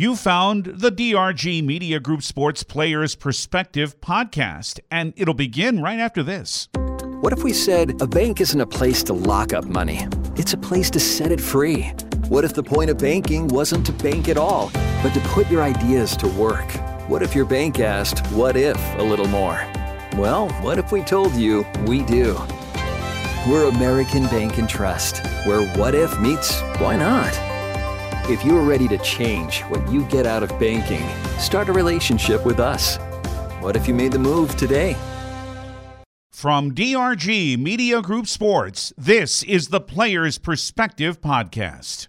You found the DRG Media Group Sports Players Perspective podcast, and it'll begin right after this. What if we said a bank isn't a place to lock up money? It's a place to set it free. What if the point of banking wasn't to bank at all, but to put your ideas to work? What if your bank asked, What if a little more? Well, what if we told you we do? We're American Bank and Trust, where what if meets why not? If you're ready to change what you get out of banking, start a relationship with us. What if you made the move today? From DRG Media Group Sports, this is the Players Perspective Podcast.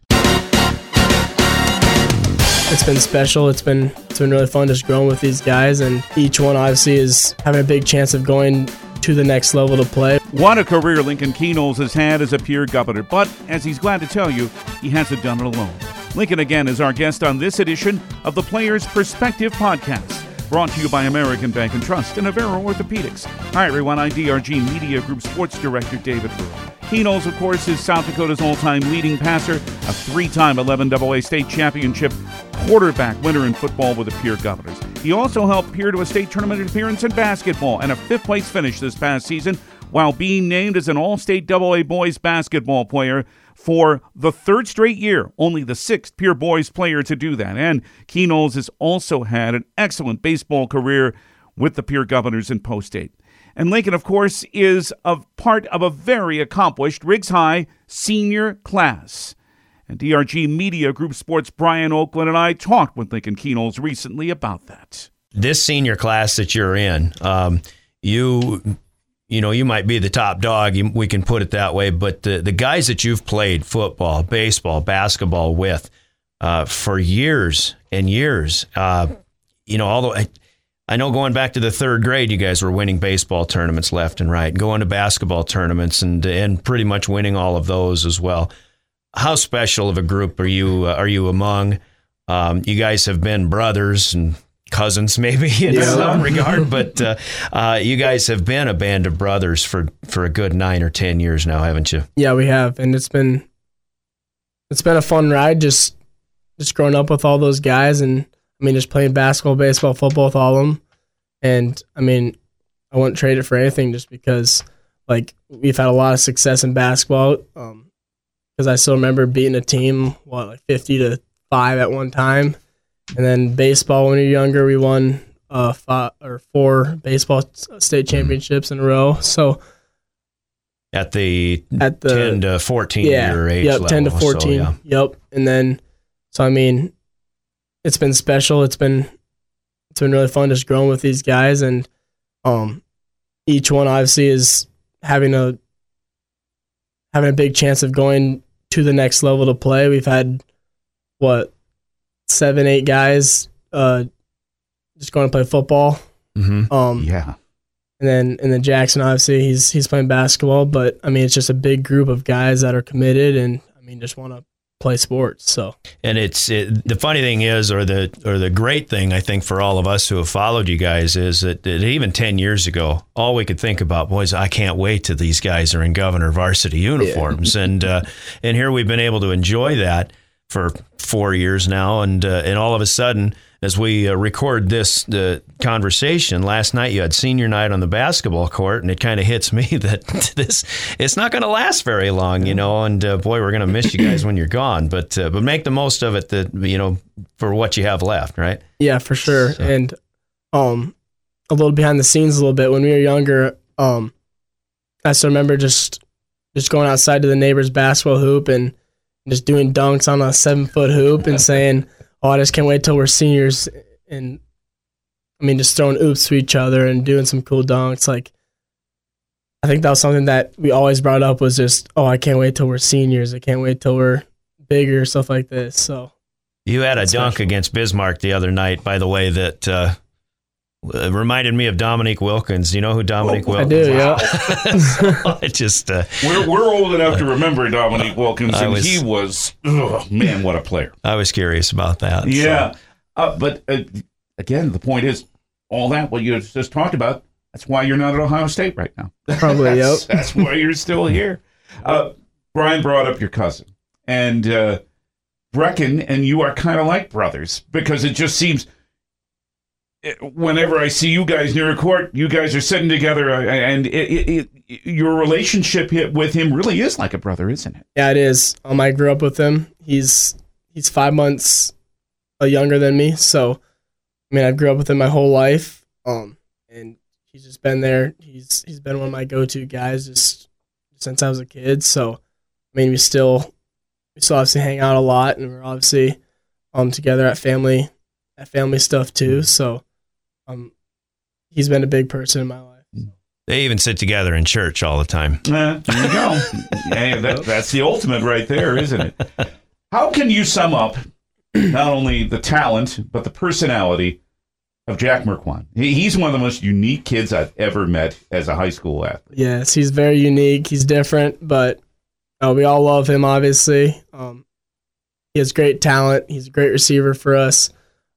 It's been special. It's been it's been really fun just growing with these guys, and each one obviously is having a big chance of going to the next level to play. What a career Lincoln Kienholz has had as a Pierre governor, but as he's glad to tell you, he hasn't done it alone. Lincoln again is our guest on this edition of the Players Perspective Podcast. Brought to you by American Bank and Trust and Avera Orthopedics. Hi, everyone. I'm DRG Media Group Sports Director David Burrall. Kienholz, of course, is South Dakota's all time leading passer, a three time 11 AA state championship quarterback winner in football with the Pierre Governors. He also helped Pierre to a state tournament appearance in basketball and a fifth place finish this past season while being named as an all state AA boys basketball player for the third straight year, only the sixth Pierre Boys player to do that. And Kienholz has also had an excellent baseball career with the Pierre Governors in Post State. And Lincoln, of course, is a part of a very accomplished Riggs High senior class. And DRG Media Group Sports Brian Oakland and I talked with Lincoln Kienholz recently about that. This senior class that you're in, um, you you know, you might be the top dog. We can put it that way. But the, the guys that you've played football, baseball, basketball with uh, for years and years, uh, you know, although I, I know going back to the third grade, you guys were winning baseball tournaments left and right, going to basketball tournaments and and pretty much winning all of those as well. How special of a group are you? Uh, are you among? Um, you guys have been brothers and cousins, maybe in yeah. some regard. But uh, uh, you guys have been a band of brothers for for a good nine or ten years now, haven't you? Yeah, we have, and it's been it's been a fun ride. Just just growing up with all those guys, and I mean, just playing basketball, baseball, football with all of them. And I mean, I wouldn't trade it for anything, just because like we've had a lot of success in basketball. Um, because I still remember beating a team what like fifty to five at one time and then baseball, when you're younger, we won uh five or four baseball state championships in a row. So at the at the ten to fourteen yeah, year age, yep, level, ten to fourteen, so, yeah. yep. And then, so I mean, it's been special. It's been it's been really fun just growing with these guys, and um, each one obviously is having a having a big chance of going to the next level to play. We've had what seven, eight guys uh, just going to play football. Mm-hmm. Um, yeah. And then and then Jackson obviously he's he's playing basketball, but I mean it's just a big group of guys that are committed and I mean just want to play sports. So and it's it, the funny thing is, or the or the great thing I think for all of us who have followed you guys is that, that even ten years ago, all we could think about was I can't wait till these guys are in governor varsity uniforms, yeah. and uh, and here we've been able to enjoy that for four years now, and uh, and all of a sudden, as we uh, record this uh, conversation, last night you had senior night on the basketball court, and it kind of hits me that this it's not going to last very long, you know. And uh, boy, we're going to miss you guys when you're gone, but uh, but make the most of it that you know for what you have left, right? Yeah, for sure. So. And um, a little behind the scenes, a little bit when we were younger, um, I still remember just just going outside to the neighbor's basketball hoop and just doing dunks on a seven foot hoop and saying, "Oh, I just can't wait till we're seniors." And I mean, just throwing oops to each other and doing some cool dunks. Like, I think that was something that we always brought up was just, "Oh, I can't wait till we're seniors. I can't wait till we're bigger." Stuff like this. So. You had a dunk special. against Bismarck the other night, by the way, that uh, it reminded me of Dominique Wilkins. You know who Dominique oh, Wilkins? I do. Yeah. so I just uh, we're we're old enough to remember Dominique Wilkins, and was, he was oh, man, what a player. I was curious about that. Yeah, so. uh, but uh, again, the point is all that what you just talked about. That's why you're not at Ohio State right now. Probably. that's, yep. that's why you're still here. Uh, Brian brought up your cousin, and uh, Brecken and you are kind of like brothers because it just seems whenever I see you guys near a court, you guys are sitting together, uh, and it, it, it, your relationship with him really is like a brother, isn't it? Yeah, it is. Um, I grew up with him. He's he's five months uh, younger than me, so I mean, I grew up with him my whole life. Um, and he's just been there. He's he's been one of my go-to guys just since I was a kid. So, I mean, we still we still obviously hang out a lot, and we're obviously um together at family at family stuff too. So um, he's been a big person in my life. They even sit together in church all the time. Uh, there you go. hey, that, that's the ultimate right there, isn't it? How can you sum up not only the talent but the personality of Jack Merkwan? he's one of the most unique kids I've ever met as a high school athlete. Yes, he's very unique. He's different, but uh, we all love him. Obviously, um, he has great talent. He's a great receiver for us.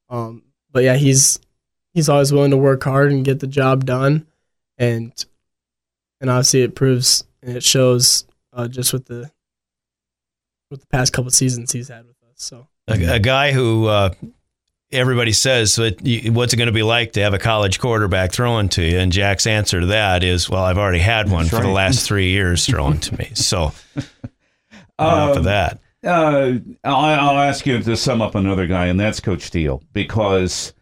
Um, but yeah, he's he's always willing to work hard and get the job done, and and obviously it proves and it shows uh, just with the with the past couple seasons he's had with us. So a, a guy who uh, everybody says, "What's it going to be like to have a college quarterback throwing to you?" And Jack's answer to that is, "Well, I've already had one That's for right. the last three years throwing to me." So enough um, of that. Uh, I'll, I'll, ask you to sum up another guy, and that's Coach Steele, because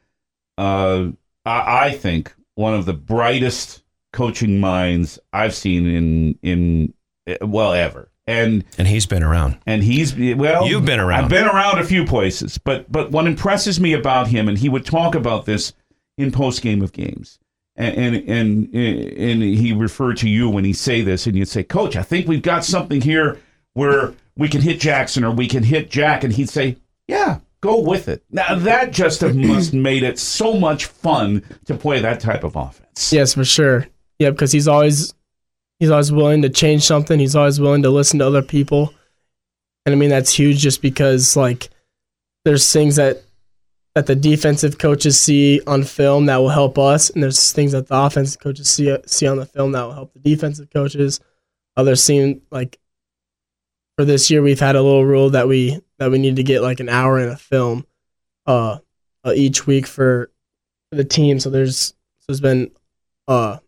uh, I, I, think one of the brightest coaching minds I've seen in in well ever. And and he's been around. And he's well. You've been around. I've been around a few places, but but what impresses me about him, and he would talk about this in post game of games, and, and and and he referred to you when he say this, and you'd say, Coach, I think we've got something here where we can hit Jackson or we can hit Jack, and he'd say, Yeah, go with it. Now that just must made it so much fun to play that type of offense. Yes, for sure. Yeah, because he's always he's always willing to change something. He's always willing to listen to other people, and I mean that's huge. Just because like there's things that that the defensive coaches see on film that will help us, and there's things that the offensive coaches see see on the film that will help the defensive coaches. Others seem like for this year we've had a little rule that we that we need to get like an hour in a film uh, uh each week for, the team. So there's there's been uh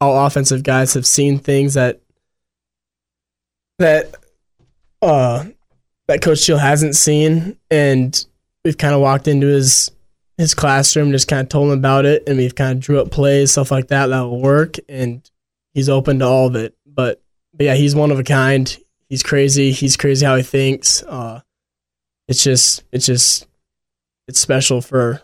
all offensive guys have seen things that that uh that coach Steele hasn't seen. And we've kind of walked into his his classroom just kind of told him about it. And we've kind of drew up plays stuff like that that will work. And he's open to all of it. But, but yeah he's one of a kind. He's crazy. He's crazy how he thinks. Uh, it's just it's just it's special for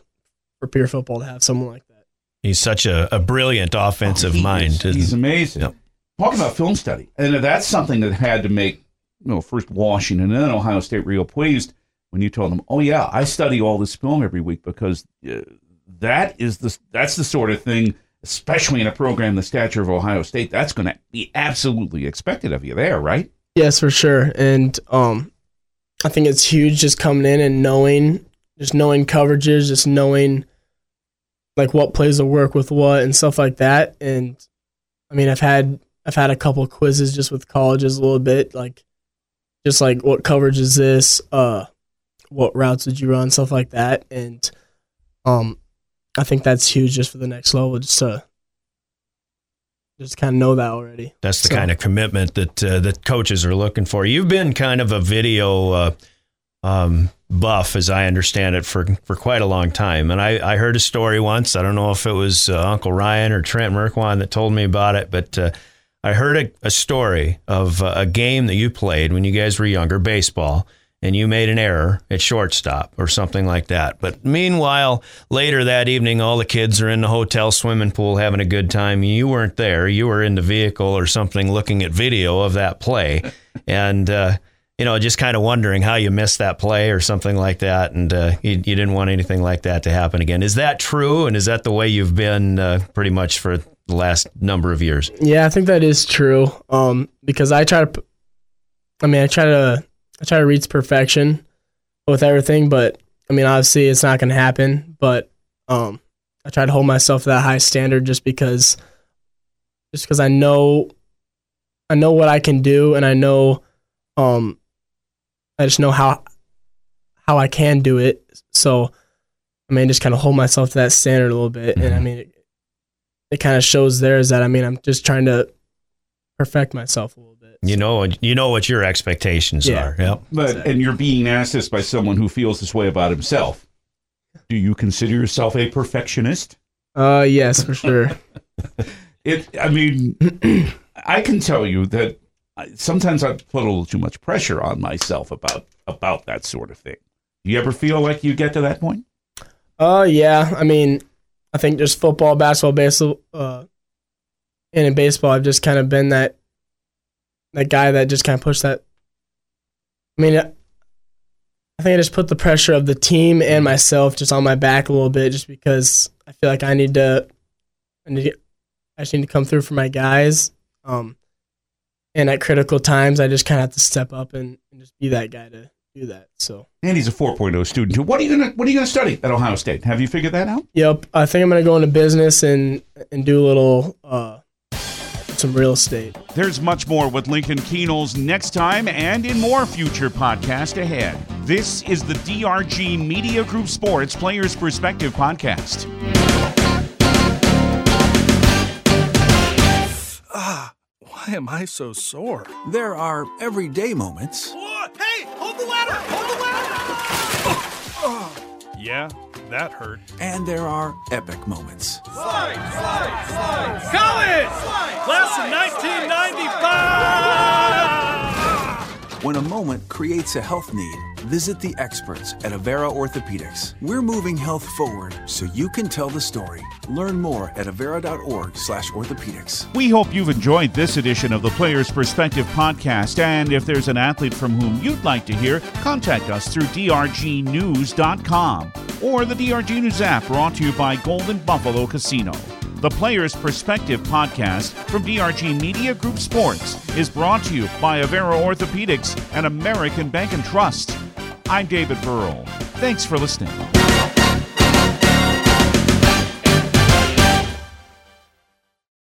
for Pierre football to have someone like that. He's such a, a brilliant offensive oh, mind. Is, he's amazing. Yep. Talking about film study, and that's something that had to make you know first Washington and then Ohio State real pleased when you told them, "Oh yeah, I study all this film every week because uh, that is the that's the sort of thing." Especially in a program the stature of Ohio State, that's going to be absolutely expected of you there, right? Yes, for sure. And um, I think it's huge just coming in and knowing, just knowing coverages, just knowing like what plays will work with what and stuff like that. And I mean, I've had I've had a couple quizzes just with colleges a little bit, like just like what coverage is this, uh, what routes would you run, stuff like that. And um, I think that's huge just for the next level, just to just kind of know that already. That's the so. kind of commitment that uh, that coaches are looking for. You've been kind of a video uh, um, buff, as I understand it, for for quite a long time. And I, I heard a story once. I don't know if it was uh, Uncle Ryan or Trent Merkwan that told me about it, but uh, I heard a, a story of uh, a game that you played when you guys were younger, baseball and you made an error at shortstop or something like that. But meanwhile, later that evening, all the kids are in the hotel swimming pool having a good time. You weren't there. You were in the vehicle or something looking at video of that play. And, uh, you know, just kind of wondering how you missed that play or something like that. And uh, you, you, didn't want anything like that to happen again. Is that true? And is that the way you've been uh, pretty much for the last number of years? Yeah, I think that is true. Um, because I try to, I mean, I try to I try to reach perfection with everything, but I mean, obviously, it's not going to happen. But um, I try to hold myself to that high standard just because, just because I know, I know what I can do, and I know, um, I just know how how I can do it. So, I mean, just kind of hold myself to that standard a little bit. And I Mhm. mean, it, it kind of shows there is that I mean, I'm just trying to perfect myself a little bit. You know, you know what your expectations Yeah. are. Yep. But and you're being asked this by someone who feels this way about himself. Do you consider yourself a perfectionist? Uh, yes, for sure. It. I mean, I can tell you that sometimes I put a little too much pressure on myself about about that sort of thing. Do you ever feel like you get to that point? Uh, yeah. I mean, I think just football, basketball, baseball, uh, and in baseball, I've just kind of been that that guy that just kind of pushed that. I mean, I I think I just put the pressure of the team and myself just on my back a little bit, just because I feel like I need to, I need, to, I just need to come through for my guys. Um, and at critical times, I just kind of have to step up and, and just be that guy to do that. So. And he's a 4.0 student too. What are you gonna What are you gonna study at Ohio State? Have you figured that out? Yep, I think I'm gonna go into business and and do a little uh, some real estate. There's much more with Lincoln Kienholz next time and in more future podcast ahead. This is the DRG Media Group Sports Players Perspective Podcast. Ah, Why am I so sore? There are everyday moments Hey, hold the ladder! Hold the ladder! yeah, that hurt. and there are epic moments. College! Class of 1995! When a moment creates a health need, visit the experts at Avera Orthopedics. We're moving health forward so you can tell the story. Learn more at avera.org slash orthopedics. We hope you've enjoyed this edition of the Players Perspective podcast. And if there's an athlete from whom you'd like to hear, contact us through drgnews.com or the DRG News app brought to you by Golden Buffalo Casino. The Players Perspective podcast from DRG Media Group Sports is brought to you by Avera Orthopedics and American Bank and Trust. I'm David Burrall. Thanks for listening.